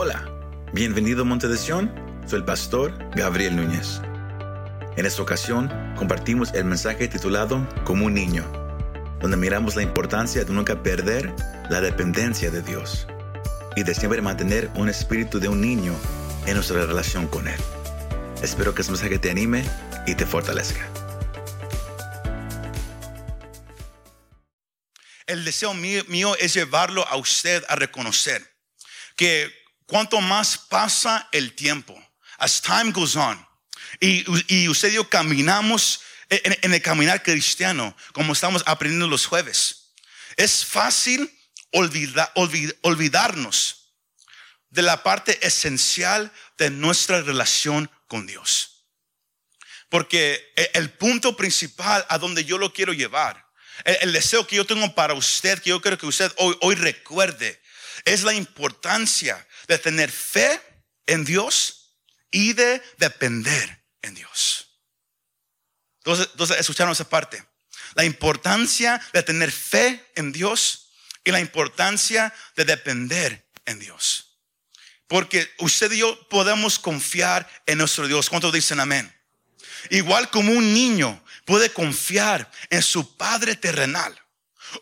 Hola, bienvenido a Monte de. Soy el pastor Gabriel Núñez. En esta ocasión compartimos el mensaje titulado Como un niño, donde miramos la importancia de nunca perder la dependencia de Dios y de siempre mantener un espíritu de un niño en nuestra relación con Él. Espero que este mensaje te anime y te fortalezca. El deseo mío es llevarlo a usted a reconocer que cuanto más pasa el tiempo, as time goes on, y, usted y yo caminamos en, el caminar cristiano, como estamos aprendiendo los jueves, es fácil olvida, olvid, olvidarnos de la parte esencial de nuestra relación con Dios. Porque el punto principal a donde yo lo quiero llevar, el, deseo que yo tengo para usted, que yo quiero que usted hoy recuerde, es la importancia de tener fe en Dios y de depender en Dios. Entonces, entonces escucharon esa parte. La importancia de tener fe en Dios y la importancia de depender en Dios. Porque usted y yo podemos confiar en nuestro Dios. ¿Cuántos dicen amén? Igual como un niño puede confiar en su Padre terrenal.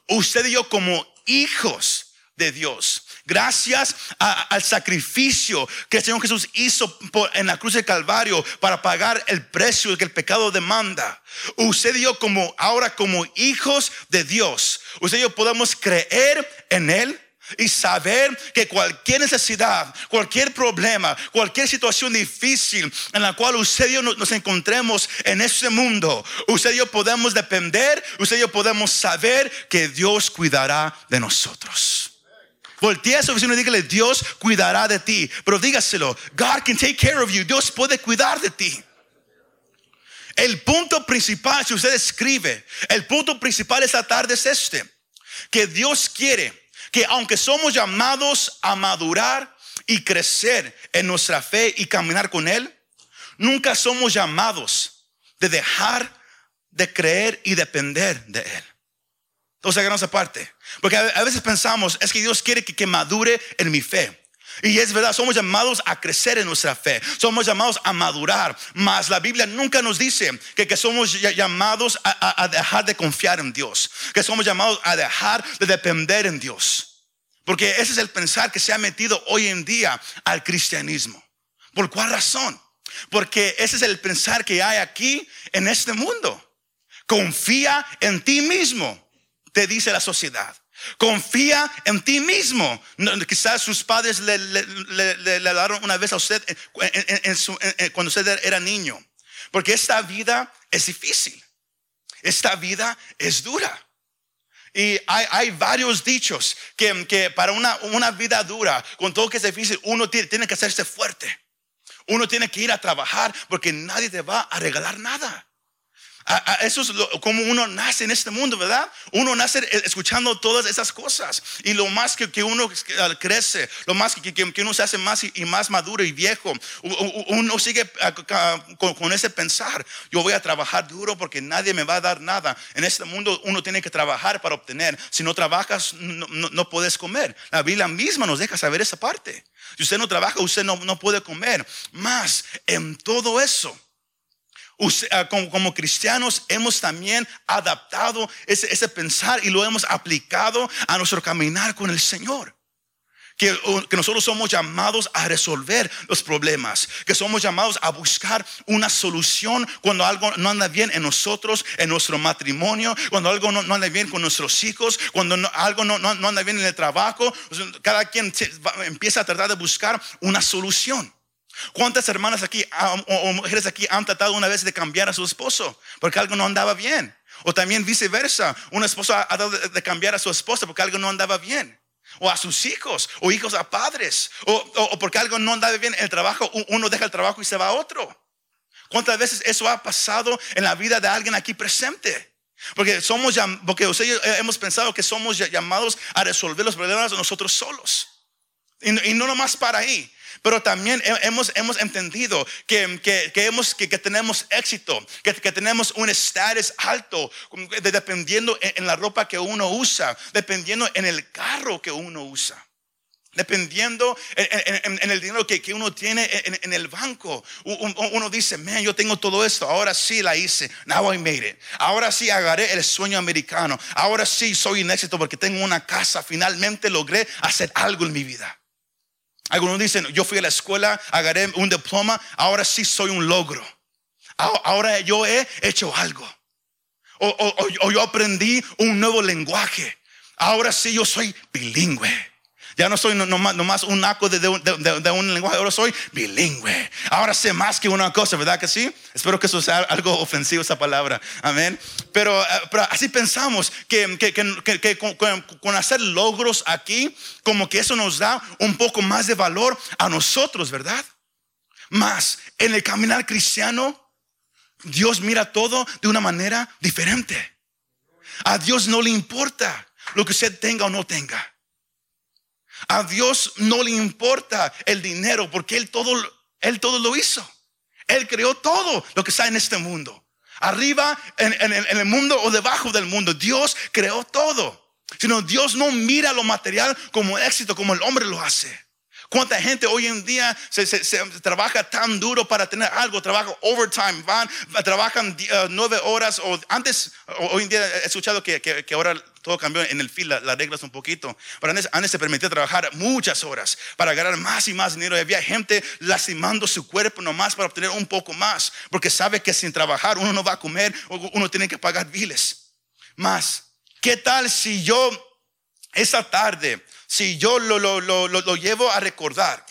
Usted y yo como hijos de Dios Gracias al sacrificio que el Señor Jesús hizo en la cruz del Calvario para pagar el precio que el pecado demanda. Usted y yo como ahora como hijos de Dios, usted y yo podemos creer en Él y saber que cualquier necesidad, cualquier problema, cualquier situación difícil en la cual usted y yo nos encontremos en este mundo, usted y yo podemos depender, usted y yo podemos saber que Dios cuidará de nosotros. Voltea a su vecino y dígale, Dios cuidará de ti. Pero dígaselo, God can take care of you. Dios puede cuidar de ti. El punto principal, si usted escribe, el punto principal esta tarde es este. Que Dios quiere que aunque somos llamados a madurar y crecer en nuestra fe y caminar con Él, nunca somos llamados de dejar de creer y depender de Él. Entonces hagamos aparte. Porque a veces pensamos, es que Dios quiere que, que madure en mi fe. Y es verdad, somos llamados a crecer en nuestra fe, somos llamados a madurar, mas la Biblia nunca nos dice que, que somos llamados a, a, a, dejar de confiar en Dios, que somos llamados a dejar de depender en Dios. Porque ese es el pensar que se ha metido hoy en día al cristianismo. ¿Por cuál razón? Porque ese es el pensar que hay aquí en este mundo. Confía en ti mismo te dice la sociedad. Confía en ti mismo. quizás sus padres le, le, le, una vez a usted en, en, cuando usted era niño. Porque esta vida es difícil. Esta vida es dura. Y hay, hay varios dichos que, que, para una, una vida dura, con todo que es difícil, uno tiene, tiene que hacerse fuerte. Uno tiene que ir a trabajar porque nadie te va a regalar nada. Eso es como uno nace en este mundo, ¿verdad? Uno nace escuchando todas esas cosas. Y lo más que, que uno crece, lo más que, que, uno se hace más y, más maduro y viejo, uno sigue con, con, ese pensar. Yo voy a trabajar duro porque nadie me va a dar nada. En este mundo uno tiene que trabajar para obtener. Si no trabajas, no, no, no puedes comer. La Biblia misma nos deja saber esa parte. Si usted no trabaja, usted no, no puede comer. Más en todo eso Ah, como, cristianos hemos también adaptado ese, pensar y lo hemos aplicado a nuestro caminar con el Señor. Que, nosotros somos llamados a resolver los problemas, que somos llamados a buscar una solución cuando algo no anda bien en nosotros, en nuestro matrimonio, cuando algo no, anda bien con nuestros hijos, cuando algo no, anda bien en el trabajo. Cada quien empieza a tratar de buscar una solución. ¿Cuántas hermanas aquí o mujeres aquí han tratado una vez de cambiar a su esposo porque algo no andaba bien? O también viceversa, una esposa ha tratado de cambiar a su esposa porque algo no andaba bien. O a sus hijos, o hijos a padres, o, porque algo no andaba bien en el trabajo, uno deja el trabajo y se va a otro. ¿Cuántas veces eso ha pasado en la vida de alguien aquí presente? Porque somos, porque ustedes hemos pensado que somos llamados a resolver los problemas nosotros solos. Y no nomás para ahí, pero también hemos, hemos entendido que, que, que, hemos, que, que, tenemos éxito, que, tenemos un estatus alto, dependiendo en, la ropa que uno usa, dependiendo en el carro que uno usa. dependiendo en, el dinero que, uno tiene en, el banco. Uno dice, man, yo tengo todo esto, ahora sí la hice, now I made it. Ahora sí agarré el sueño americano, ahora sí soy un éxito porque tengo una casa, finalmente logré hacer algo en mi vida. Algunos dicen, yo fui a la escuela, agarré un diploma, ahora sí soy un logro. Ahora yo he hecho algo. o yo aprendí un nuevo lenguaje. Ahora sí yo soy bilingüe. Ya no soy nomás, un naco de, un lenguaje, ahora soy bilingüe. Ahora sé más que una cosa, ¿verdad que sí? Espero que eso sea algo ofensivo esa palabra. Amén. Pero, eh, así pensamos que, que, con, hacer logros aquí, como que eso nos da un poco más de valor a nosotros, ¿verdad? Más en el caminar cristiano, Dios mira todo de una manera diferente. A Dios no le importa lo que usted tenga o no tenga. A Dios no le importa el dinero porque Él todo, Él todo lo hizo. Él creó todo lo que está en este mundo. Arriba en, el mundo o debajo del mundo. Dios creó todo. Sino Dios no mira lo material como éxito como el hombre lo hace. ¿Cuánta gente hoy en día se, trabaja tan duro para tener algo? Trabaja overtime, van, trabajan uh, nueve horas. O antes, hoy en día he escuchado que, que, ahora todo cambió en el fin, las reglas un poquito. Pero antes, se permitía trabajar muchas horas para ganar más y más dinero. Había gente lastimando su cuerpo nomás para obtener un poco más. Porque sabe que sin trabajar uno no va a comer, uno tiene que pagar biles. Más, ¿qué tal si yo esa tarde si yo lo, llevo a recordar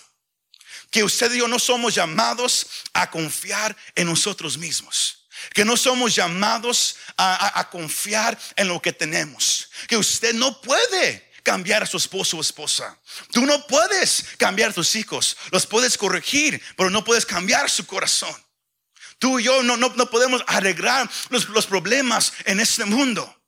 que usted y yo no somos llamados a confiar en nosotros mismos. Que no somos llamados a, confiar en lo que tenemos. Que usted no puede cambiar a su esposo o esposa. Tú no puedes cambiar a tus hijos. Los puedes corregir, pero no puedes cambiar su corazón. Tú y yo no, no, podemos arreglar los, los, problemas en este mundo.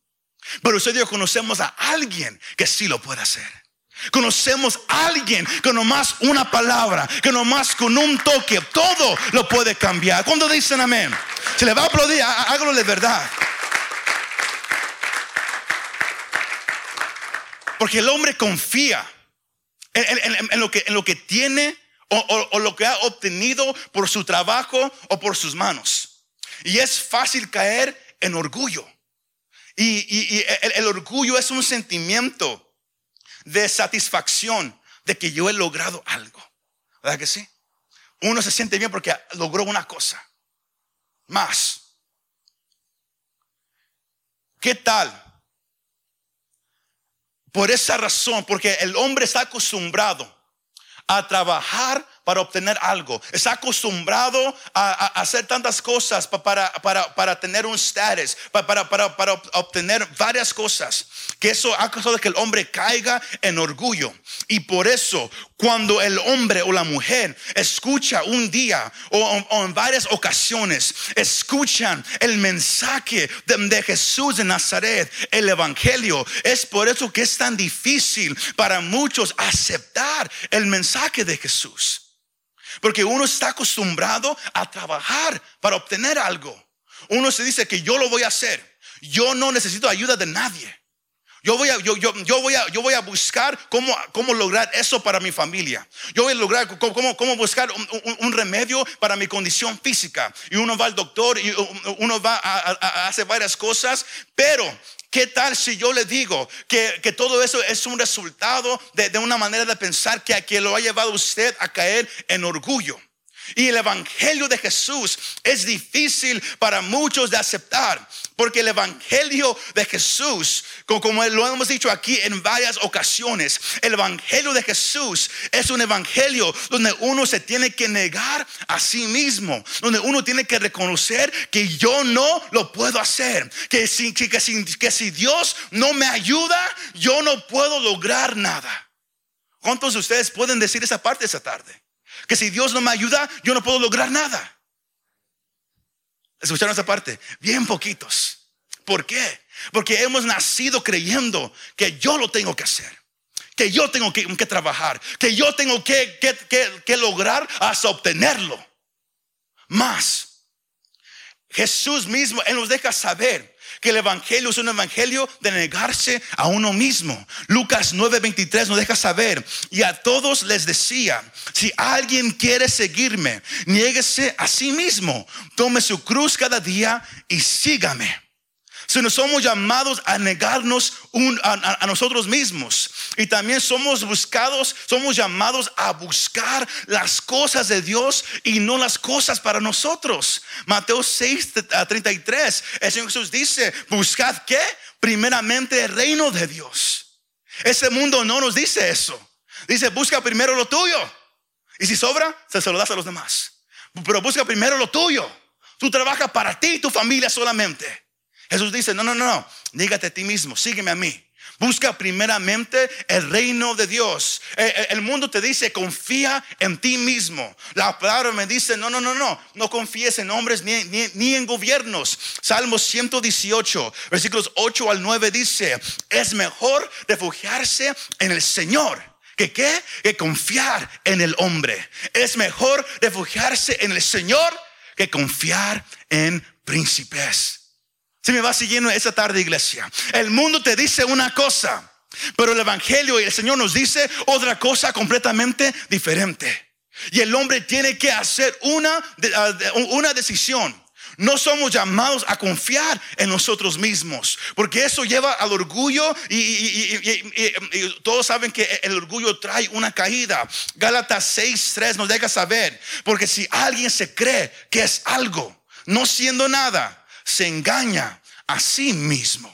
Pero usted y yo conocemos a alguien que sí lo puede hacer. Conocemos a alguien que nomás una palabra, que nomás con un toque, todo lo puede cambiar. Cuando dicen amén, se le va a aplaudir, hágalo de verdad. Porque el hombre confía en, lo, que, en lo, que, tiene o, lo que ha obtenido por su trabajo o por sus manos. Y es fácil caer en orgullo. Y, el orgullo es un sentimiento de satisfacción de que yo he logrado algo. ¿Verdad que sí? Uno se siente bien porque logró una cosa. Más. ¿Qué tal? Por esa razón, porque el hombre está acostumbrado a trabajar para obtener algo. Está acostumbrado a, hacer tantas cosas para, para, para tener un status, para, para, para, obtener varias cosas, que eso ha causado que el hombre caiga en orgullo. Y por eso, cuando el hombre o la mujer escucha un día o, en varias ocasiones, escuchan el mensaje de, de Jesús de Nazaret, el Evangelio, es por eso que es tan difícil para muchos aceptar el mensaje de Jesús. Porque uno está acostumbrado a trabajar para obtener algo. Uno se dice que yo lo voy a hacer. Yo no necesito ayuda de nadie. Yo voy a, yo, yo, yo voy a, yo voy a buscar cómo, cómo lograr eso para mi familia. Yo voy a lograr cómo, cómo buscar un, remedio para mi condición física. Y uno va al doctor y uno va a hacer varias cosas, pero ¿Qué tal si yo le digo que, todo eso es un resultado de, una manera de pensar que, que lo ha llevado usted a caer en orgullo? Y el Evangelio de Jesús es difícil para muchos de aceptar, porque el Evangelio de Jesús, como lo hemos dicho aquí en varias ocasiones, el Evangelio de Jesús es un Evangelio donde uno se tiene que negar a sí mismo, donde uno tiene que reconocer que yo no lo puedo hacer, que si, que, que si Dios no me ayuda, yo no puedo lograr nada. ¿Cuántos de ustedes pueden decir esa parte esa tarde? que si Dios no me ayuda, yo no puedo lograr nada. ¿Escucharon esa parte? Bien poquitos. ¿Por qué? Porque hemos nacido creyendo que yo lo tengo que hacer, que yo tengo que, trabajar, que yo tengo que, que lograr hasta obtenerlo. Más, Jesús mismo, Él nos deja saber que el evangelio es un evangelio de negarse a uno mismo. Lucas 9:23 nos deja saber, y a todos les decía, si alguien quiere seguirme, niéguese a sí mismo, tome su cruz cada día y sígame. Si no somos llamados a negarnos a, nosotros mismos. Y también somos buscados, somos llamados a buscar las cosas de Dios y no las cosas para nosotros. Mateo 6, 33, el Señor Jesús dice, buscad qué? Primeramente el reino de Dios. Ese mundo no nos dice eso. Dice, busca primero lo tuyo. Y si sobra, se lo das a los demás. Pero busca primero lo tuyo. Tú trabajas para ti y tu familia solamente. Jesús dice, no, no, no, no, dígate a ti mismo, sígueme a mí. Busca primeramente el reino de Dios. Eh, eh, el mundo te dice, confía en ti mismo. La palabra me dice, no, no, no, no, no confíes en hombres ni, ni, en gobiernos. Salmos 118, versículos 8 al 9 dice, es mejor refugiarse en el Señor. ¿Que qué? Que confiar en el hombre. Es mejor refugiarse en el Señor que confiar en príncipes. Si me va siguiendo esa tarde, iglesia, el mundo te dice una cosa, pero el Evangelio y el Señor nos dice otra cosa completamente diferente. Y el hombre tiene que hacer una, ah, una decisión. No somos llamados a confiar en nosotros mismos, porque eso lleva al orgullo y, todos saben que el orgullo trae una caída. Gálatas 6:3 nos deja saber, porque si alguien se cree que es algo, no siendo nada, se engaña a sí mismo.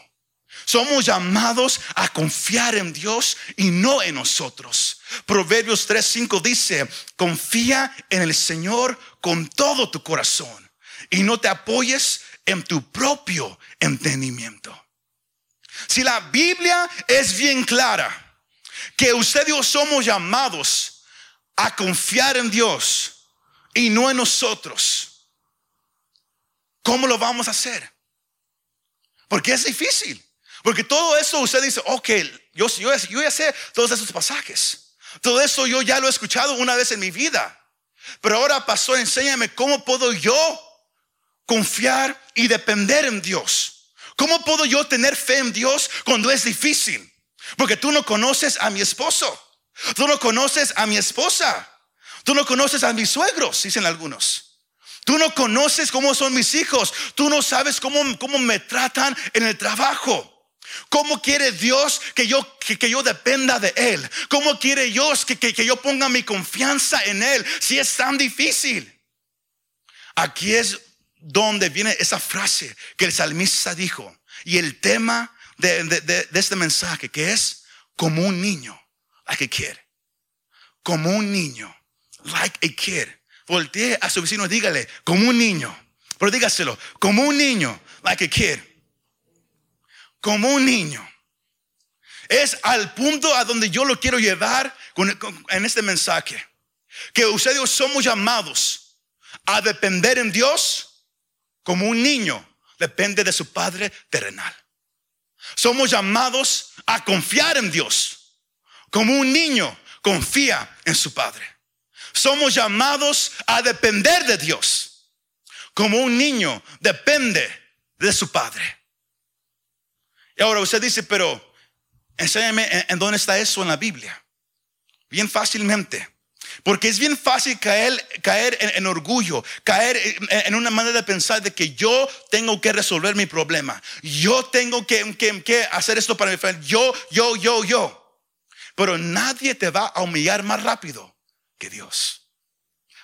Somos llamados a confiar en Dios y no en nosotros. Proverbios 3:5 dice, confía en el Señor con todo tu corazón y no te apoyes en tu propio entendimiento. Si la Biblia es bien clara que usted y somos llamados a confiar en Dios y no en nosotros, ¿Cómo lo vamos a hacer? Porque es difícil. Porque todo eso usted dice, ok, yo, yo, yo ya sé todos esos pasajes. Todo eso yo ya lo he escuchado una vez en mi vida. Pero ahora, pastor, enséñame cómo puedo yo confiar y depender en Dios. ¿Cómo puedo yo tener fe en Dios cuando es difícil? Porque tú no conoces a mi esposo. Tú no conoces a mi esposa. Tú no conoces a mis suegros, dicen algunos. Tú no conoces cómo son mis hijos. Tú no sabes cómo, cómo me tratan en el trabajo. ¿Cómo quiere Dios que yo, que, yo dependa de Él? ¿Cómo quiere Dios que, que, yo ponga mi confianza en Él si es tan difícil? Aquí es donde viene esa frase que el salmista dijo y el tema de, de, este mensaje que es como un niño, like a kid. Como un niño, like a kid. Voltee a su vecino, dígale, como un niño. Pero dígaselo, como un niño, like a kid. Como un niño. Es al punto a donde yo lo quiero llevar en este mensaje. Que ustedes somos llamados a depender en Dios como un niño depende de su padre terrenal. Somos llamados a confiar en Dios como un niño confía en su padre. Somos llamados a depender de Dios, como un niño depende de su padre. Y ahora usted dice, pero enséñame en, dónde está eso en la Biblia. Bien fácilmente. Porque es bien fácil caer, caer en, orgullo, caer en, una manera de pensar de que yo tengo que resolver mi problema. Yo tengo que, que hacer esto para mi familia. Yo, yo, yo, yo. Pero nadie te va a humillar más rápido que Dios.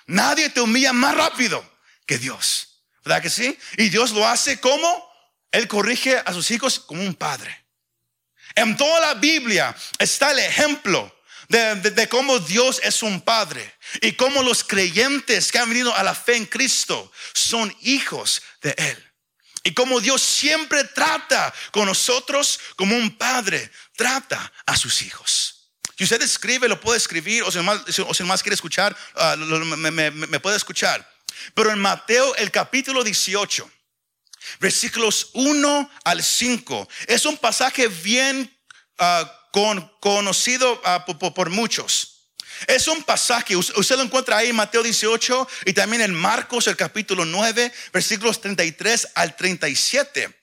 Nadie te humilla más rápido que Dios. ¿Verdad que sí? Y Dios lo hace como Él corrige a sus hijos como un padre. En toda la Biblia está el ejemplo de, cómo Dios es un padre y cómo los creyentes que han venido a la fe en Cristo son hijos de Él. Y cómo Dios siempre trata con nosotros como un padre trata a sus hijos. Si usted escribe, lo puede escribir, o si más, o más quiere escuchar, ah, me, puede escuchar. Pero en Mateo, el capítulo 18, versículos 1 al 5, es un pasaje bien ah, conocido ah, por, muchos. Es un pasaje, usted lo encuentra ahí en Mateo 18 y también en Marcos el capítulo 9, versículos 33 al 37.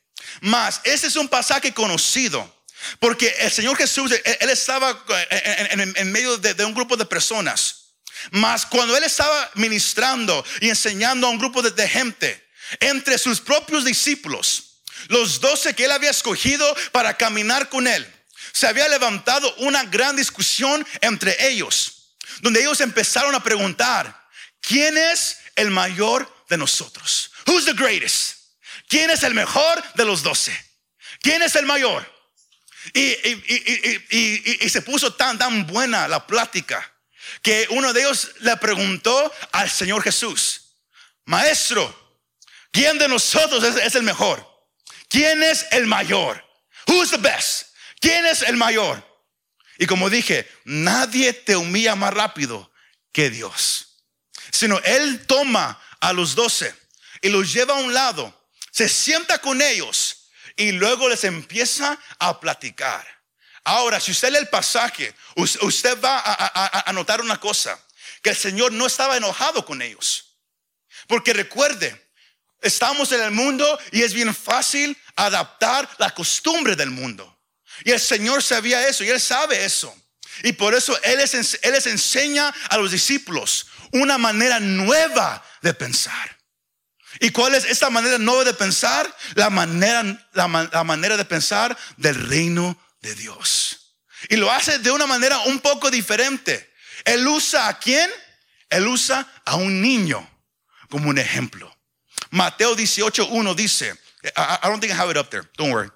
Mas ese es un pasaje conocido. Porque el Señor Jesús, él, estaba en, medio de, un grupo de personas. Mas cuando él estaba ministrando y enseñando a un grupo de, gente, entre sus propios discípulos, los doce que él había escogido para caminar con él, se había levantado una gran discusión entre ellos, donde ellos empezaron a preguntar, ¿quién es el mayor de nosotros? Who's the greatest? ¿Quién es el mejor de los doce? ¿Quién es el mayor? Y, se puso tan, tan buena la plática que uno de ellos le preguntó al Señor Jesús, Maestro, ¿quién de nosotros es, el mejor? ¿Quién es el mayor? Who's the best? ¿Quién es el mayor? Y como dije, nadie te humilla más rápido que Dios. Sino Él toma a los doce y los lleva a un lado, se sienta con ellos y luego les empieza a platicar. Ahora, si usted lee el pasaje, usted va a, notar una cosa, que el Señor no estaba enojado con ellos. Porque recuerde, estamos en el mundo y es bien fácil adaptar la costumbre del mundo. Y el Señor sabía eso y Él sabe eso. Y por eso él les enseña a los discípulos una manera nueva de pensar. ¿Y cuál es esta manera nueva de pensar? La manera, la, manera de pensar del reino de Dios. Y lo hace de una manera un poco diferente. Él usa a quién? Él usa a un niño como un ejemplo. Mateo 18.1 dice, I, don't think I have it up there, don't worry.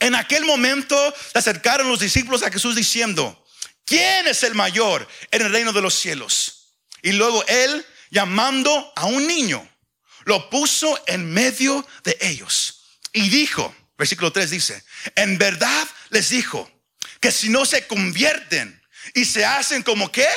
En aquel momento se acercaron los discípulos a Jesús diciendo, ¿quién es el mayor en el reino de los cielos? Y luego él llamando a un niño lo puso en medio de ellos y dijo, versículo 3 dice, en verdad les dijo que si no se convierten y se hacen como qué,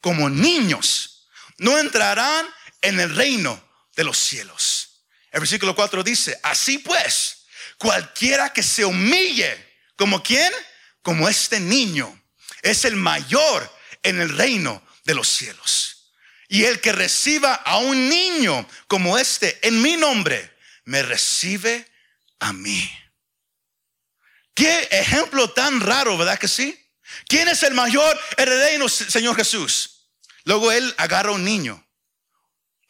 como niños, no entrarán en el reino de los cielos. El versículo 4 dice, así pues, cualquiera que se humille, como quién, como este niño, es el mayor en el reino de los cielos. Y el que reciba a un niño como este en mi nombre, me recibe a mí. Qué ejemplo tan raro, ¿verdad que sí? ¿Quién es el mayor heredero, Señor Jesús? Luego él agarra a un niño.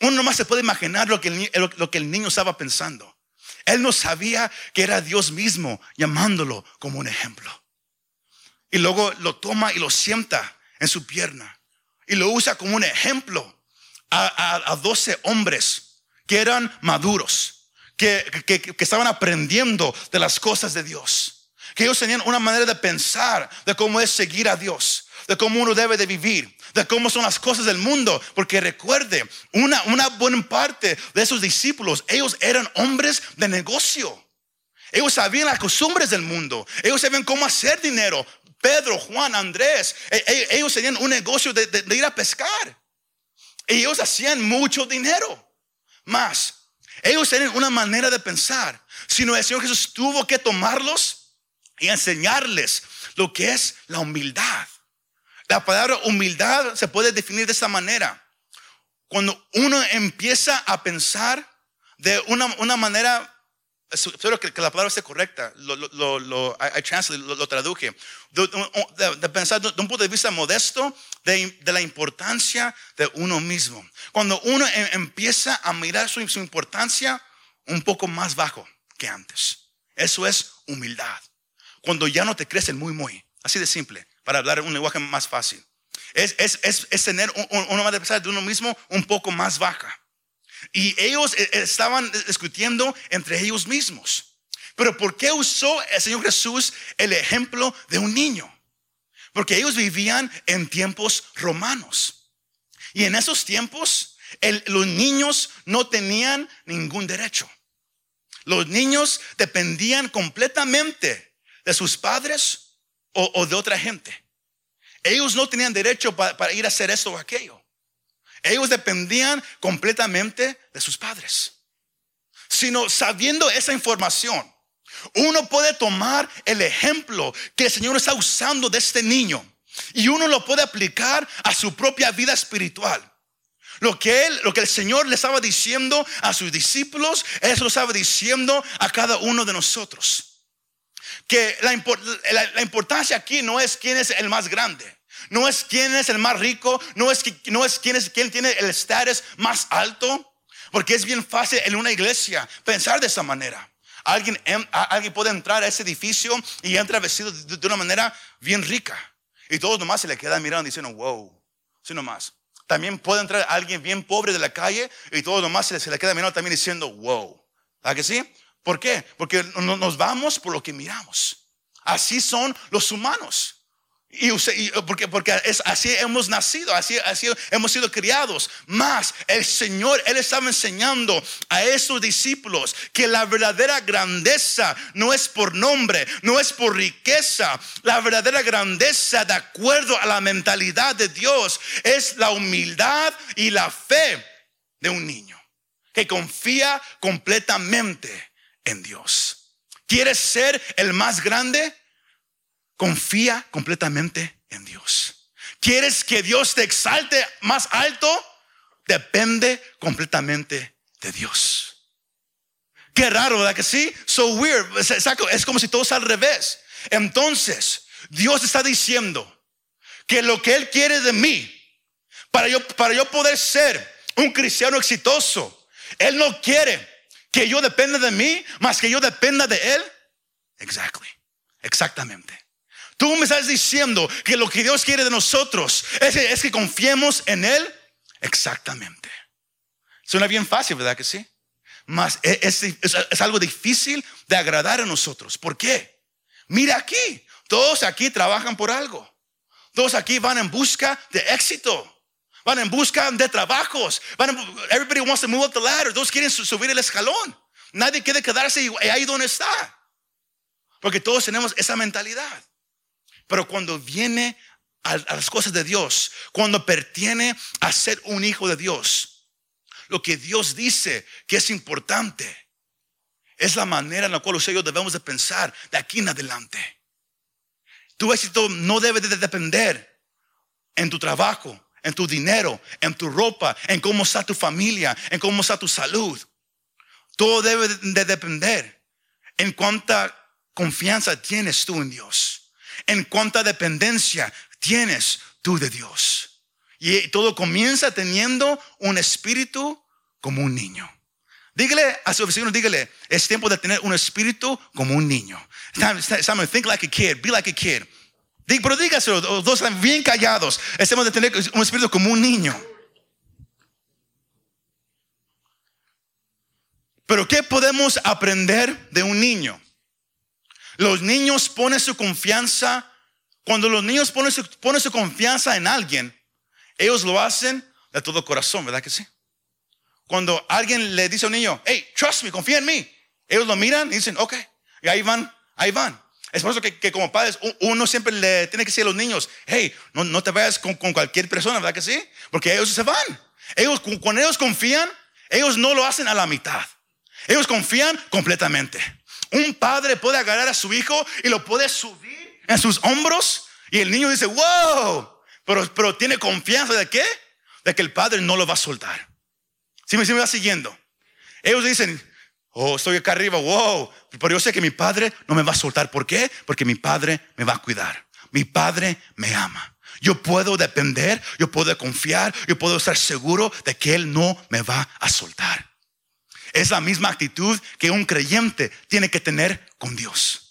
Uno nomás se puede imaginar lo que, lo que el niño estaba pensando. Él no sabía que era Dios mismo llamándolo como un ejemplo. Y luego lo toma y lo sienta en su pierna y lo usa como un ejemplo a, 12 hombres que eran maduros, que, que, estaban aprendiendo de las cosas de Dios, que ellos tenían una manera de pensar de cómo es seguir a Dios, de cómo uno debe de vivir, de cómo son las cosas del mundo. Porque recuerde, una, una buena parte de esos discípulos, ellos eran hombres de negocio. Ellos sabían las costumbres del mundo. Ellos sabían cómo hacer dinero. Pedro, Juan, Andrés, e, e, ellos tenían un negocio de, ir a pescar. Ellos hacían mucho dinero. Más, ellos tenían una manera de pensar. Sino el Señor Jesús tuvo que tomarlos y enseñarles lo que es la humildad. La palabra humildad se puede definir de esta manera. Cuando uno empieza a pensar de una manera espero que, la palabra esté correcta, lo, lo, lo, lo, traduje, de, pensar de, un punto de vista modesto de, la importancia de uno mismo. Cuando uno em, empieza a mirar su, su importancia un poco más bajo que antes. Eso es humildad. Cuando ya no te crecen muy, muy. Así de simple, para hablar un lenguaje más fácil. Es, es, es, es tener una manera de pensar de uno mismo un poco más baja. Y ellos eh, estaban discutiendo entre ellos mismos. Pero ¿por qué usó el Señor Jesús el ejemplo de un niño? Porque ellos vivían en tiempos romanos. Y en esos tiempos los niños no tenían ningún derecho. Los niños dependían completamente de sus padres o, de otra gente. Ellos no tenían derecho para ir a hacer esto o aquello. Ellos dependían completamente de sus padres. Sino sabiendo esa información, uno puede tomar el ejemplo que el Señor está usando de este niño y uno lo puede aplicar a su propia vida espiritual. Lo que él, lo que el Señor le estaba diciendo a sus discípulos, eso lo estaba diciendo a cada uno de nosotros. Que la, importancia aquí no es quién es el más grande, no es quién es el más rico, no es, no es quién es quién tiene el estatus más alto, porque es bien fácil en una iglesia pensar de esa manera. Alguien, alguien puede entrar a ese edificio y entra vestido de, una manera bien rica. Y todos nomás se le quedan mirando diciendo, wow, sí nomás. También puede entrar alguien bien pobre de la calle y todo nomás se le, queda mirando también diciendo, wow. ¿A que sí? ¿Por qué? Porque nos vamos por lo que miramos. Así son los humanos. Y, porque, porque es, así hemos nacido, así, así hemos sido criados. Más el Señor, Él estaba enseñando a esos discípulos que la verdadera grandeza no es por nombre, no es por riqueza. La verdadera grandeza, de acuerdo a la mentalidad de Dios, es la humildad y la fe de un niño que confía completamente en Dios. ¿Quieres ser el más grande? Confía completamente en Dios. ¿Quieres que Dios te exalte más alto? Depende completamente de Dios. Qué raro, ¿verdad que sí? So weird. Es como si todo es al revés. Entonces, Dios está diciendo que lo que Él quiere de mí, para yo, para yo poder ser un cristiano exitoso, Él no quiere que yo dependa de mí, más que yo dependa de Él. Exactly. Exactamente. Tú me estás diciendo que lo que Dios quiere de nosotros es, que confiemos en Él. Exactamente. Suena bien fácil, ¿verdad que sí? Mas e, es, es, algo difícil de agradar a nosotros. ¿Por qué? Mira aquí, todos aquí trabajan por algo. Todos aquí van en busca de éxito. Van en busca de trabajos. everybody wants to move up the ladder. Todos quieren subir el escalón. Nadie quiere quedarse ahí donde está. Porque todos tenemos esa mentalidad. Pero cuando viene a, las cosas de Dios, cuando pertiene a ser un hijo de Dios, lo que Dios dice que es importante es la manera en la cual nosotros debemos de pensar de aquí en adelante. Tu éxito no debe de depender en tu trabajo, en tu dinero, en tu ropa, en cómo está tu familia, en cómo está tu salud. Todo debe de depender en cuánta confianza tienes tú en Dios en cuánta dependencia tienes tú de Dios. Y todo comienza teniendo un espíritu como un niño. Dígale a su vecino, dígale, es tiempo de tener un espíritu como un niño. Time, think like a kid, be like a kid. Pero dígaselo, los dos están bien callados. Es tiempo de tener un espíritu como un niño. Pero ¿qué podemos aprender de un niño? Los niños ponen su confianza, cuando los niños ponen su, su confianza en alguien, ellos lo hacen de todo corazón, ¿verdad que sí? Cuando alguien le dice a un niño, hey, trust me, confía en mí, ellos lo miran y dicen, ok, y ahí van, ahí van. Es por eso que, como padres uno siempre le tiene que decir a los niños, hey, no, no te vayas con, con, cualquier persona, ¿verdad que sí? Porque ellos se van. Ellos, cuando ellos confían, ellos no lo hacen a la mitad. Ellos confían completamente. Un padre puede agarrar a su hijo y lo puede subir en sus hombros y el niño dice, wow, pero, pero tiene confianza de qué? De que el padre no lo va a soltar. Si me, va siguiendo. Ellos dicen, oh, estoy acá arriba, wow, pero yo sé que mi padre no me va a soltar. ¿Por qué? Porque mi padre me va a cuidar. Mi padre me ama. Yo puedo depender, yo puedo confiar, yo puedo estar seguro de que Él no me va a soltar. Es la misma actitud que un creyente tiene que tener con Dios.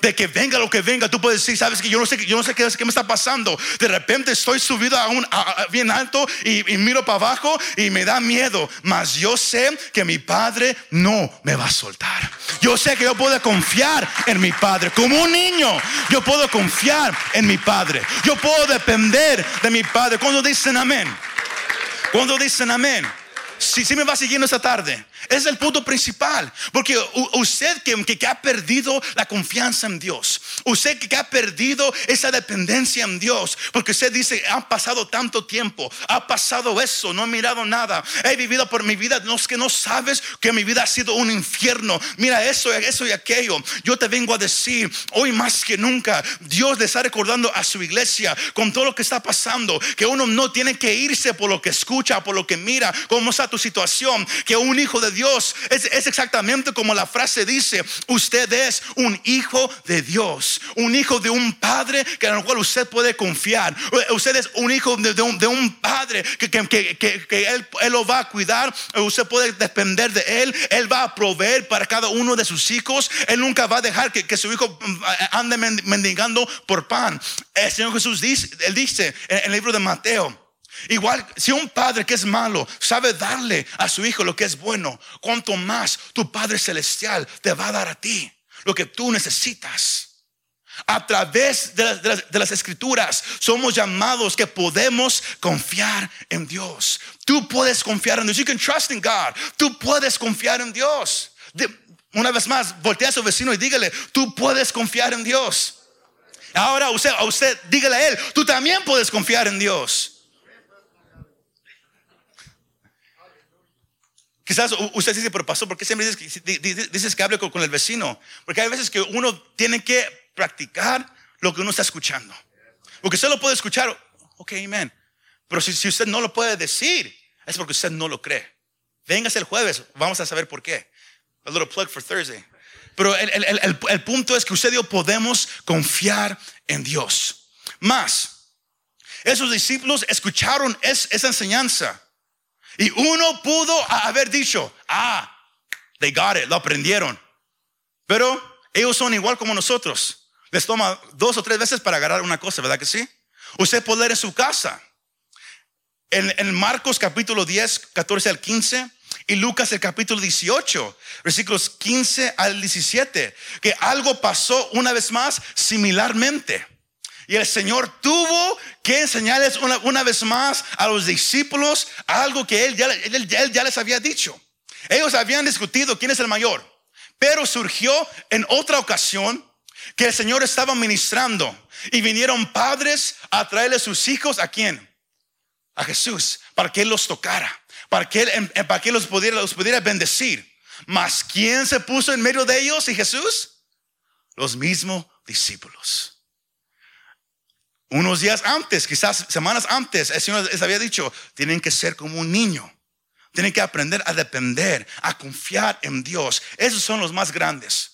De que venga lo que venga, tú puedes decir, sabes que yo no sé, yo no sé qué, me está pasando. De repente estoy subido a un bien alto y, miro para abajo y me da miedo. Mas yo sé que mi padre no me va a soltar. Yo sé que yo puedo confiar en mi padre. Como un niño, yo puedo confiar en mi padre. Yo puedo depender de mi padre. Cuando dicen amén. Cuando dicen amén si, si me va siguiendo esta tarde, es el punto principal. Porque usted que, que, ha perdido la confianza en Dios, Usted que ha perdido esa dependencia en Dios, porque usted dice, ha pasado tanto tiempo, ha pasado eso, no he mirado nada, he vivido por mi vida, no que no sabes que mi vida ha sido un infierno. Mira eso, eso y aquello. Yo te vengo a decir, hoy más que nunca, Dios le está recordando a su iglesia con todo lo que está pasando, que uno no tiene que irse por lo que escucha, por lo que mira, cómo está tu situación, que un hijo de Dios es exactamente como la frase dice, usted es un hijo de Dios, un hijo de un padre que en el cual usted puede confiar. Usted es un hijo de, un, padre que, él, lo va a cuidar. Usted puede depender de él. Él va a proveer para cada uno de sus hijos. Él nunca va a dejar que, su hijo mm, ande mendigando por pan. El Señor Jesús dice, él dice en el libro de Mateo. Igual, si un padre que es malo sabe darle a su hijo lo que es bueno, cuanto más tu Padre Celestial te va a dar a ti lo que tú necesitas. A través de las, escrituras somos llamados que podemos confiar en Dios. Tú puedes confiar en Dios. You can trust in God. Tú puedes confiar en Dios. una vez más, voltea a su vecino y dígale, tú puedes confiar en Dios. Ahora usted, a usted, dígale a él, tú también puedes confiar en Dios. Quizás usted dice, pero pasó, ¿por qué siempre dices, que hable con, el vecino? Porque hay veces que uno tiene que practicar lo que uno está escuchando. Porque usted lo puede escuchar, ok, amén. Pero si, usted no lo puede decir, es porque usted no lo cree. Véngase el jueves, vamos a saber por qué. A little plug for Thursday. Pero el, punto es que usted yo podemos confiar en Dios. Más, esos discípulos escucharon esa enseñanza. Y uno pudo haber dicho, ah, they got it, lo aprendieron. Pero ellos son igual como nosotros. Les toma dos o tres veces para agarrar una cosa, ¿verdad que sí? Usted puede leer en su casa. En, en Marcos capítulo 10, 14 al 15 y Lucas el capítulo 18, versículos 15 al 17, que algo pasó una vez más similarmente. Y el Señor tuvo que enseñarles una, vez más a los discípulos algo que él ya, él ya les había dicho. Ellos habían discutido quién es el mayor, pero surgió en otra ocasión que el Señor estaba ministrando y vinieron padres a traerle sus hijos a quién? A Jesús, para que Él los tocara, para que Él, em, para que los, pudiera, los pudiera bendecir. Mas ¿quién se puso en medio de ellos y Jesús? Los mismos discípulos. Unos días antes, quizás semanas antes, el Señor les había dicho, tienen que ser como un niño. Tienen que aprender a depender, a confiar en Dios. Esos son los más grandes.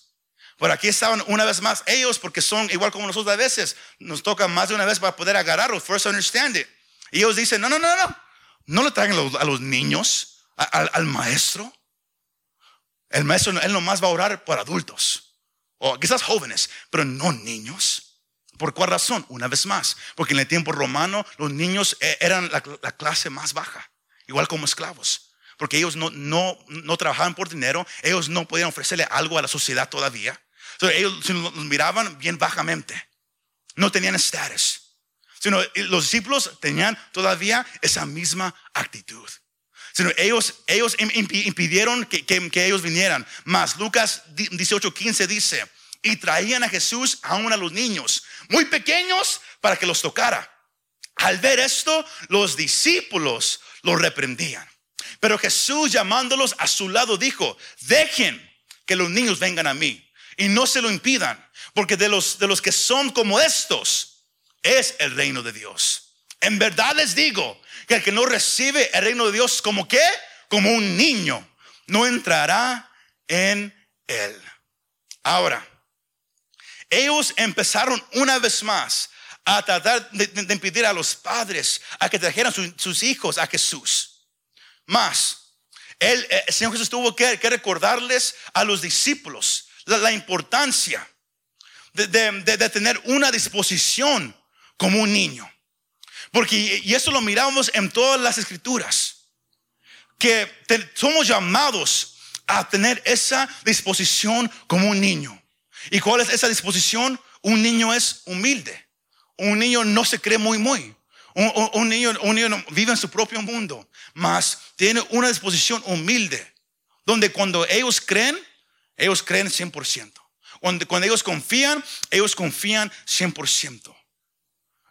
Por aquí estaban una vez más ellos, porque son igual como nosotros a veces. Nos toca más de una vez para poder agarrarlos. First understand it. Y ellos dicen, no, no, no, no. No le traigan a los niños, al, maestro. El maestro, él nomás va a orar por adultos. O quizás jóvenes, pero no niños. ¿Por cuál razón? Una vez más, porque en el tiempo romano los niños eh, eran la, clase más baja, igual como esclavos, porque ellos no, no, no trabajaban por dinero, ellos no podían ofrecerle algo a la sociedad todavía. Entonces ellos los miraban bien bajamente, no tenían estatus, sino los discípulos tenían todavía esa misma actitud. Sino ellos, ellos impidieron que, que, ellos vinieran. Más Lucas 18:15 dice, y traían a Jesús aún a los niños muy pequeños para que los tocara. Al ver esto, los discípulos los reprendían. Pero Jesús llamándolos a su lado dijo, dejen que los niños vengan a mí y no se lo impidan, porque de los, de los que son como estos es el reino de Dios. En verdad les digo que el que no recibe el reino de Dios como qué, como un niño, no entrará en él. Ahora, ellos empezaron una vez más a tratar de, impedir a los padres a que trajeran sus hijos a Jesús. Más, el, Señor Jesús tuvo que, recordarles a los discípulos la, importancia de, tener una disposición como un niño. Porque, y eso lo miramos en todas las escrituras, que somos llamados a tener esa disposición como un niño. ¿Y cuál es esa disposición? Un niño es humilde. Un niño no se cree muy, muy. Un, niño, un niño vive en su propio mundo, mas tiene una disposición humilde, donde cuando ellos creen, ellos creen 100%. Cuando, cuando ellos confían, ellos confían 100%.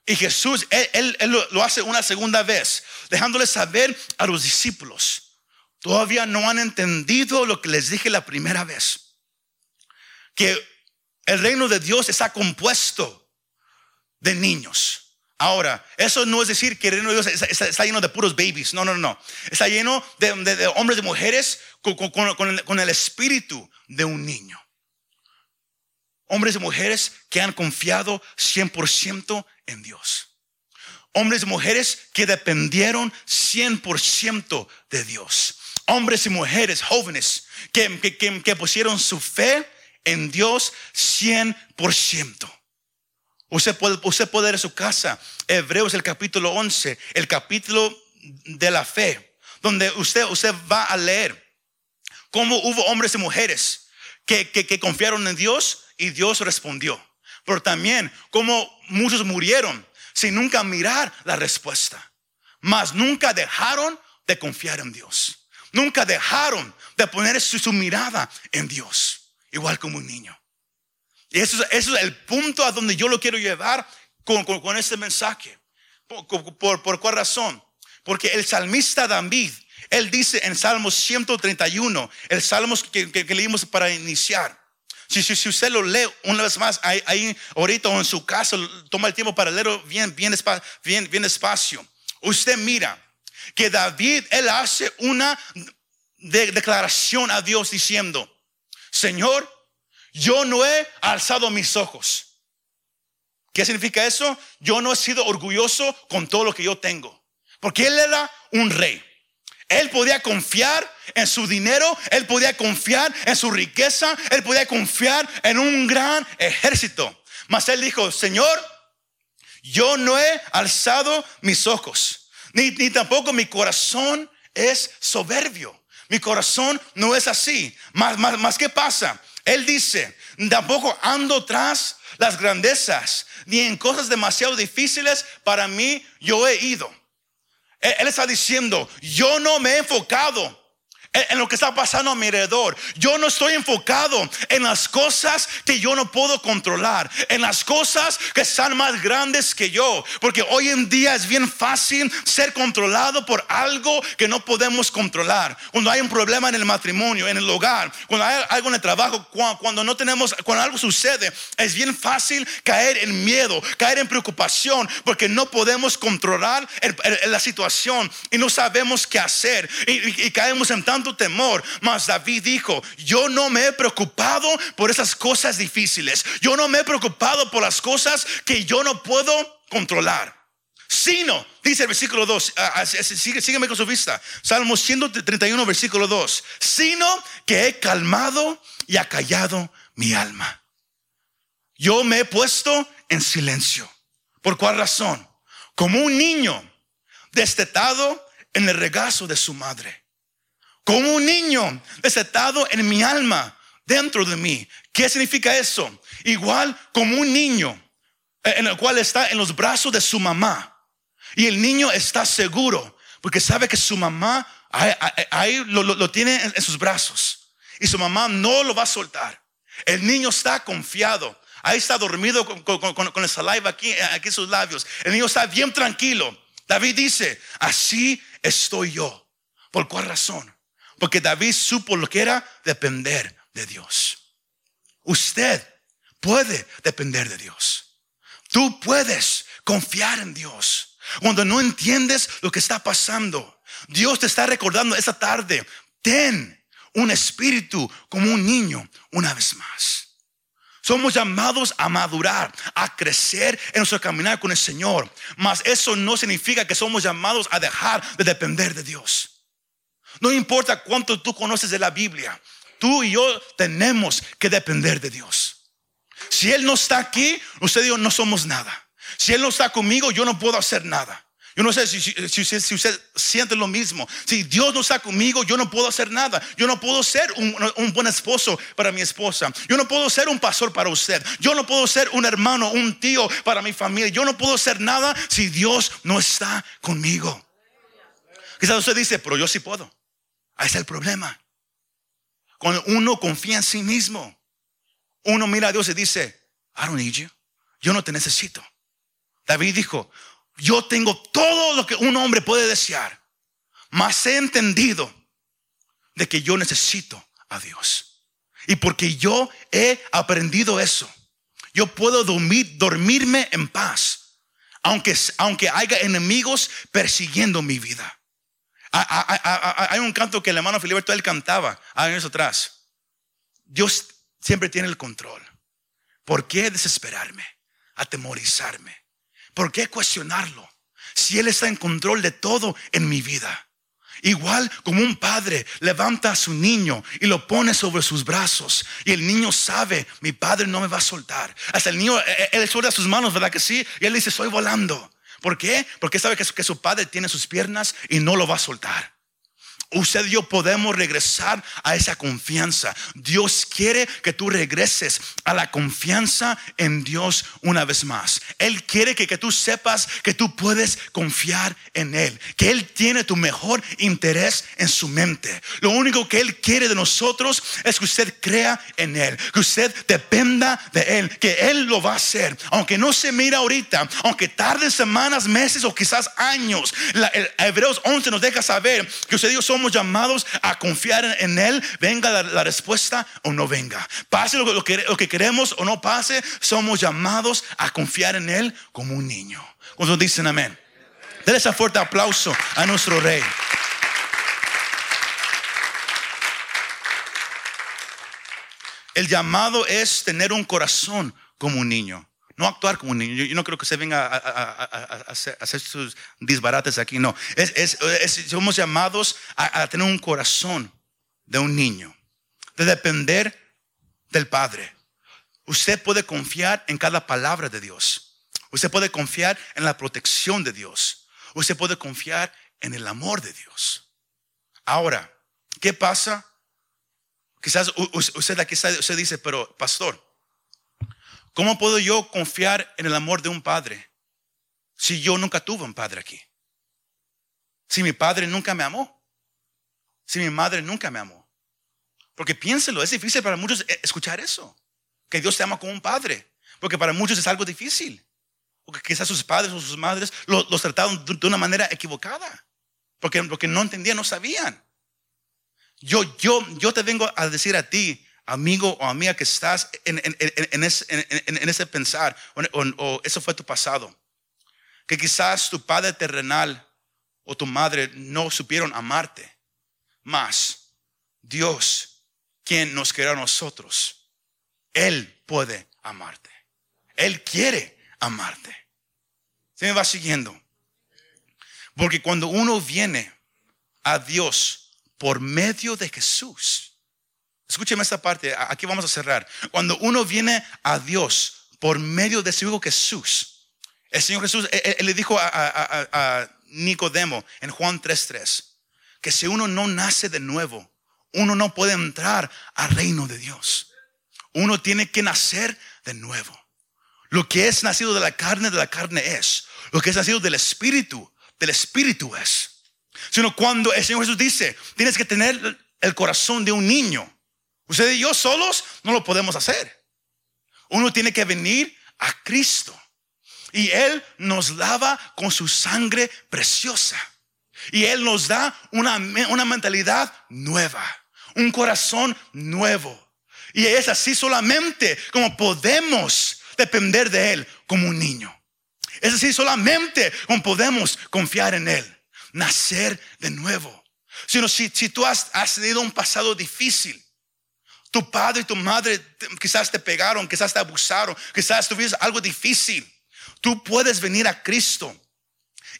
Y Jesús, Él, lo, hace una segunda vez, dejándole saber a los discípulos, todavía no han entendido lo que les dije la primera vez, que el reino de Dios está compuesto de niños. Ahora, eso no es decir que el reino de Dios está, lleno de puros babies. No, no, no. Está lleno de, hombres y mujeres con, el, espíritu de un niño. Hombres y mujeres que han confiado 100% en Dios. Hombres y mujeres que dependieron 100% de Dios. Hombres y mujeres jóvenes que, que pusieron su fe en Dios 100%. Usted puede, usted puede ir a su casa, Hebreos el capítulo 11, el capítulo de la fe, donde usted, usted va a leer cómo hubo hombres y mujeres que, que, confiaron en Dios y Dios respondió. Pero también cómo muchos murieron sin nunca mirar la respuesta. Mas nunca dejaron de confiar en Dios. Nunca dejaron de poner su mirada en Dios igual como un niño. Y eso, eso, es el punto a donde yo lo quiero llevar con, con, este mensaje. Por, por, cuál razón? Porque el salmista David, él dice en Salmos 131, el Salmos que, que, leímos para iniciar. Si, si, si, usted lo lee una vez más ahí, ahí, ahorita o en su casa, toma el tiempo para leerlo bien, bien, bien, bien despacio. Usted mira que David, él hace una declaración a Dios diciendo, Señor, yo no he alzado mis ojos. ¿Qué significa eso? Yo no he sido orgulloso con todo lo que yo tengo. Porque él era un rey. Él podía confiar en su dinero, él podía confiar en su riqueza, él podía confiar en un gran ejército. Mas él dijo, Señor, yo no he alzado mis ojos, ni, tampoco mi corazón es soberbio. Mi corazón no es así. Más, más, ¿qué pasa? Él dice, tampoco ando tras las grandezas, ni en cosas demasiado difíciles para mí yo he ido. Él está diciendo, yo no me he enfocado en lo que está pasando a mi alrededor. Yo no estoy enfocado en las cosas que yo no puedo controlar, en las cosas que están más grandes que yo, porque hoy en día es bien fácil ser controlado por algo que no podemos controlar. Cuando hay un problema en el matrimonio, en el hogar, cuando hay algo en el trabajo, cuando no tenemos, cuando algo sucede, es bien fácil caer en miedo, caer en preocupación, porque no podemos controlar la situación y no sabemos qué hacer y, y caemos en tanto temor. Mas David dijo, yo no me he preocupado por esas cosas difíciles. Yo no me he preocupado por las cosas que yo no puedo controlar. Sino, dice el versículo 2, ah, ah, sígueme con su vista. Salmo 131, versículo 2. Sino que he calmado y acallado mi alma. Yo me he puesto en silencio. ¿Por cuál razón? Como un niño destetado en el regazo de su madre como un niño desatado en mi alma, dentro de mí. ¿Qué significa eso? Igual como un niño eh, en el cual está en los brazos de su mamá. Y el niño está seguro porque sabe que su mamá ahí, lo, tiene en, sus brazos. Y su mamá no lo va a soltar. El niño está confiado. Ahí está dormido con, el saliva aquí, aquí en sus labios. El niño está bien tranquilo. David dice, así estoy yo. ¿Por cuál razón? Porque David supo lo que era depender de Dios. Usted puede depender de Dios. Tú puedes confiar en Dios. Cuando no entiendes lo que está pasando, Dios te está recordando esta tarde, ten un espíritu como un niño una vez más. Somos llamados a madurar, a crecer en nuestro caminar con el Señor. Mas eso no significa que somos llamados a dejar de depender de Dios. No importa cuánto tú conoces de la Biblia, tú y yo tenemos que depender de Dios. Si Él no está aquí, usted yo no somos nada. Si Él no está conmigo, yo no puedo hacer nada. Yo no sé si, usted siente lo mismo. Si Dios no está conmigo, yo no puedo hacer nada. Yo no puedo ser un, un, buen esposo para mi esposa. Yo no puedo ser un pastor para usted. Yo no puedo ser un hermano, un tío para mi familia. Yo no puedo ser nada si Dios no está conmigo. Quizás usted dice, pero yo sí puedo. Ahí está el problema. Cuando uno confía en sí mismo, uno mira a Dios y dice, I don't need you. Yo no te necesito. David dijo, yo tengo todo lo que un hombre puede desear, mas he entendido de que yo necesito a Dios. Y porque yo he aprendido eso, yo puedo dormir, dormirme en paz, aunque, aunque haya enemigos persiguiendo mi vida. Hay un canto que el hermano Filiberto él cantaba años atrás. Dios siempre tiene el control. ¿Por qué desesperarme? Atemorizarme. ¿Por qué cuestionarlo? Si Él está en control de todo en mi vida. Igual como un padre levanta a su niño y lo pone sobre sus brazos y el niño sabe, mi padre no me va a soltar. Hasta el niño, e, e, él suelta sus manos, ¿verdad que sí? Y él dice, estoy volando. ¿Por qué? Porque sabe que su padre tiene sus piernas y no lo va a soltar. Usted y yo podemos regresar a esa confianza. Dios quiere que tú regreses a la confianza en Dios una vez más. Él quiere que, tú sepas que tú puedes confiar en Él, que Él tiene tu mejor interés en su mente. Lo único que Él quiere de nosotros es que usted crea en Él, que usted dependa de Él, que Él lo va a hacer. Aunque no se mira ahorita, aunque tarde semanas, meses o quizás años, el Hebreos 11 nos deja saber que usted y yo llamados a confiar en Él, venga la, respuesta o no venga. Pase lo, que, lo que queremos o no pase, somos llamados a confiar en Él como un niño. Cuando dicen amén. Denle ese fuerte aplauso a nuestro Rey. El llamado es tener un corazón como un niño. No actuar como un niño. Yo, no creo que se venga a, hacer, sus disbarates aquí. No. Somos llamados a, tener un corazón de un niño. De depender del Padre. Usted puede confiar en cada palabra de Dios. Usted puede confiar en la protección de Dios. Usted puede confiar en el amor de Dios. Ahora, ¿qué pasa? Quizás usted aquí usted dice, pero pastor, ¿Cómo puedo yo confiar en el amor de un padre si yo nunca tuve un padre aquí? Si mi padre nunca me amó. Si mi madre nunca me amó. Porque piénselo, es difícil para muchos escuchar eso. Que Dios te ama como un padre. Porque para muchos es algo difícil. Porque quizás sus padres o sus madres los, trataron de una manera equivocada. Porque, porque no entendían, no sabían. Yo, yo, yo te vengo a decir a ti amigo o amiga que estás en, ese, pensar, o, eso fue tu pasado, que quizás tu padre terrenal o tu madre no supieron amarte, más Dios, quien nos creó a nosotros, Él puede amarte. Él quiere amarte. Se me va siguiendo. Porque cuando uno viene a Dios por medio de Jesús, Escúcheme esta parte, aquí vamos a cerrar. Cuando uno viene a Dios por medio de su Hijo Jesús, el Señor Jesús él, le dijo a, Nicodemo en Juan 3:3 que si uno no nace de nuevo, uno no puede entrar al reino de Dios. Uno tiene que nacer de nuevo. Lo que es nacido de la carne, de la carne es. Lo que es nacido del Espíritu, del Espíritu es. Sino cuando el Señor Jesús dice, tienes que tener el corazón de un niño. Usted y yo solos no lo podemos hacer. Uno tiene que venir a Cristo. Y Él nos lava con su sangre preciosa. Y Él nos da una, una mentalidad nueva, un corazón nuevo. Y es así solamente como podemos depender de Él como un niño. Es así solamente como podemos confiar en Él, nacer de nuevo. Sino si, si tú has, has tenido un pasado difícil, tu padre y tu madre quizás te pegaron, quizás te abusaron, quizás tuviste algo difícil. Tú puedes venir a Cristo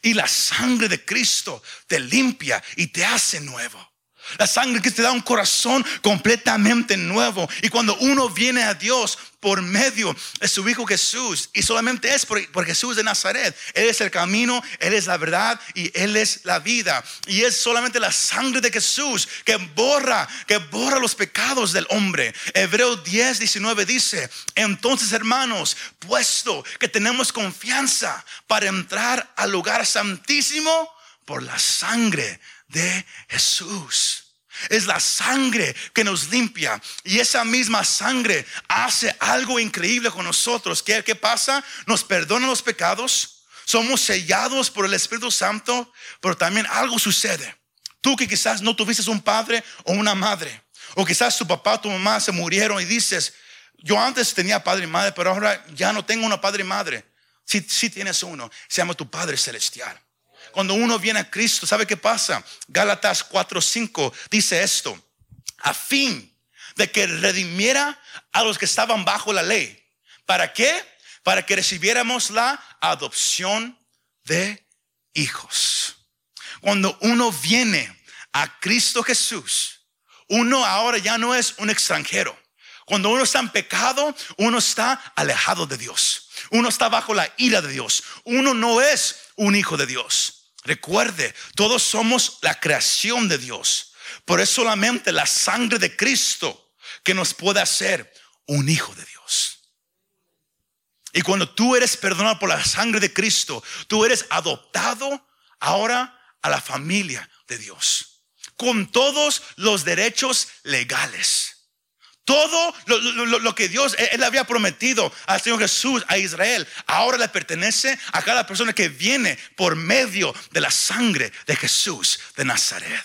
y la sangre de Cristo te limpia y te hace nuevo. La sangre que te da un corazón completamente nuevo. Y cuando uno viene a Dios por medio de su Hijo Jesús, y solamente es por, Jesús de Nazaret, Él es el camino, Él es la verdad y Él es la vida. Y es solamente la sangre de Jesús que borra, que borra los pecados del hombre. Hebreo 10, 19 dice, entonces hermanos, puesto que tenemos confianza para entrar al lugar santísimo por la sangre de Jesús. Es la sangre que nos limpia. Y esa misma sangre hace algo increíble con nosotros. ¿Qué, qué pasa? Nos perdona los pecados. Somos sellados por el Espíritu Santo. Pero también algo sucede. Tú que quizás no tuviste un padre o una madre. O quizás tu papá o tu mamá se murieron y dices, yo antes tenía padre y madre, pero ahora ya no tengo una padre y madre. Si, si tienes uno, se llama tu Padre Celestial. Cuando uno viene a Cristo, ¿sabe qué pasa? Gálatas 4:5 dice esto, a fin de que redimiera a los que estaban bajo la ley. ¿Para qué? Para que recibiéramos la adopción de hijos. Cuando uno viene a Cristo Jesús, uno ahora ya no es un extranjero. Cuando uno está en pecado, uno está alejado de Dios. Uno está bajo la ira de Dios. Uno no es un hijo de Dios. Recuerde, todos somos la creación de Dios. Por eso solamente la sangre de Cristo que nos puede hacer un hijo de Dios. Y cuando tú eres perdonado por la sangre de Cristo, tú eres adoptado ahora a la familia de Dios. Con todos los derechos legales. Todo lo, que Dios, Él había prometido al Señor Jesús, a Israel, ahora le pertenece a cada persona que viene por medio de la sangre de Jesús de Nazaret.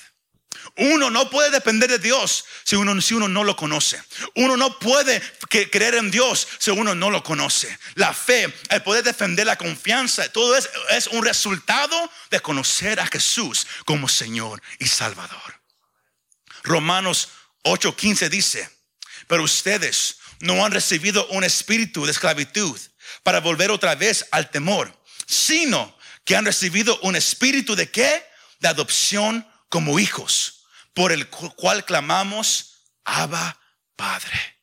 Uno no puede depender de Dios si uno, si uno no lo conoce. Uno no puede creer en Dios si uno no lo conoce. La fe, el poder defender la confianza, todo es, es un resultado de conocer a Jesús como Señor y Salvador. Romanos 8:15 dice, pero ustedes no han recibido un espíritu de esclavitud para volver otra vez al temor, sino que han recibido un espíritu de qué? De adopción como hijos, por el cual clamamos, Abba Padre.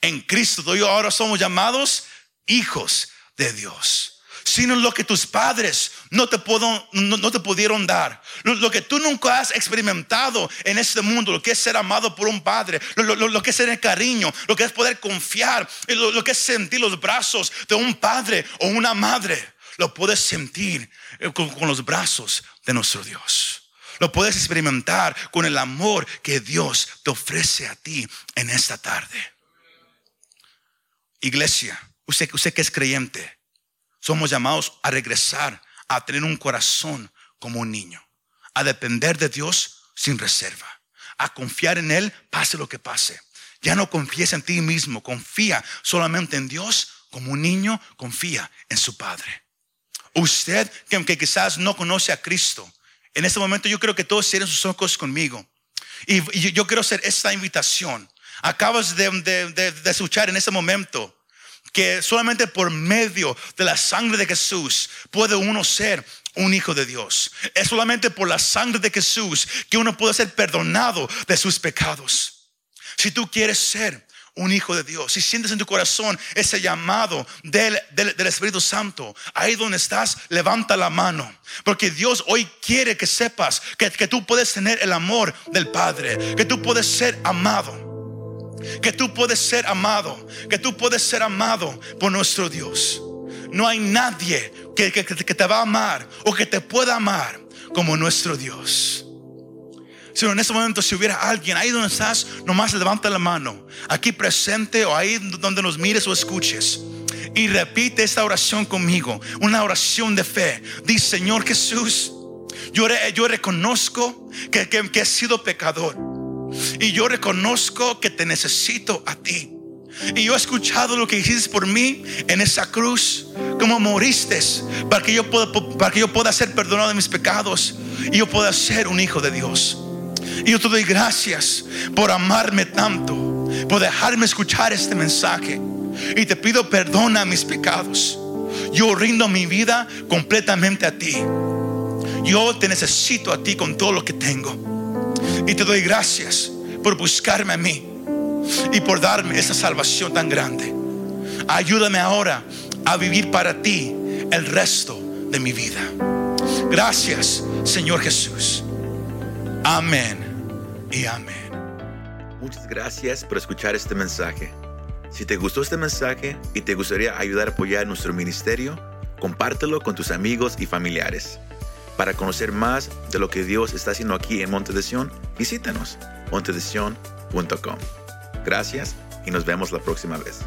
En Cristo, tú y ahora somos llamados hijos de Dios sino lo que tus padres no te, no, te pudieron dar. Lo, que tú nunca has experimentado en este mundo, lo que es ser amado por un padre, lo, que es el cariño, lo que es poder confiar, lo, que es sentir los brazos de un padre o una madre. Lo puedes sentir eh, con, con los brazos de nuestro Dios. Lo puedes experimentar con el amor que Dios te ofrece a ti en esta tarde. Iglesia, usted, usted que es creyente, somos llamados a regresar a tener un corazón como un niño, a depender de Dios sin reserva, a confiar en Él pase lo que pase. Ya no confíes en ti mismo, confía solamente en Dios como un niño confía en su Padre. Usted que quizás no conoce a Cristo, en este momento yo creo que todos cierren sus ojos conmigo. Y, yo quiero hacer esta invitación. Acabas de, de escuchar en este momento que solamente por medio de la sangre de Jesús puede uno ser un hijo de Dios. Es solamente por la sangre de Jesús que uno puede ser perdonado de sus pecados. Si tú quieres ser un hijo de Dios, si sientes en tu corazón ese llamado del, Espíritu Santo, ahí donde estás, levanta la mano. Porque Dios hoy quiere que sepas que, que tú puedes tener el amor del Padre, que tú puedes ser amado que tú puedes ser amado, que tú puedes ser amado por nuestro Dios. No hay nadie que, te va a amar o que te pueda amar como nuestro Dios. Si en este momento si hubiera alguien ahí donde estás, nomás levanta la mano, aquí presente o ahí donde nos mires o escuches. Y repite esta oración conmigo, una oración de fe. Dice, Señor Jesús, yo, reconozco que he sido pecador y yo reconozco que te necesito a ti. Y yo he escuchado lo que hiciste por mí en esa cruz, como moriste para que yo pueda, para que yo pueda ser perdonado de mis pecados y yo pueda ser un hijo de Dios. Y yo te doy gracias por amarme tanto, por dejarme escuchar este mensaje. Y te pido perdona a mis pecados. Yo rindo mi vida completamente a ti. Yo te necesito a ti con todo lo que tengo. Y te doy gracias por buscarme a mí y por darme esa salvación tan grande. Ayúdame ahora a vivir para ti el resto de mi vida. Gracias, Señor Jesús. Amén y amén. Muchas gracias por escuchar este mensaje. Si te gustó este mensaje y te gustaría ayudar a apoyar nuestro ministerio, compártelo con tus amigos y familiares. Para conocer más de lo que Dios está haciendo aquí en Monte de Sion, visítanos montedesion.com. Gracias y nos vemos la próxima vez.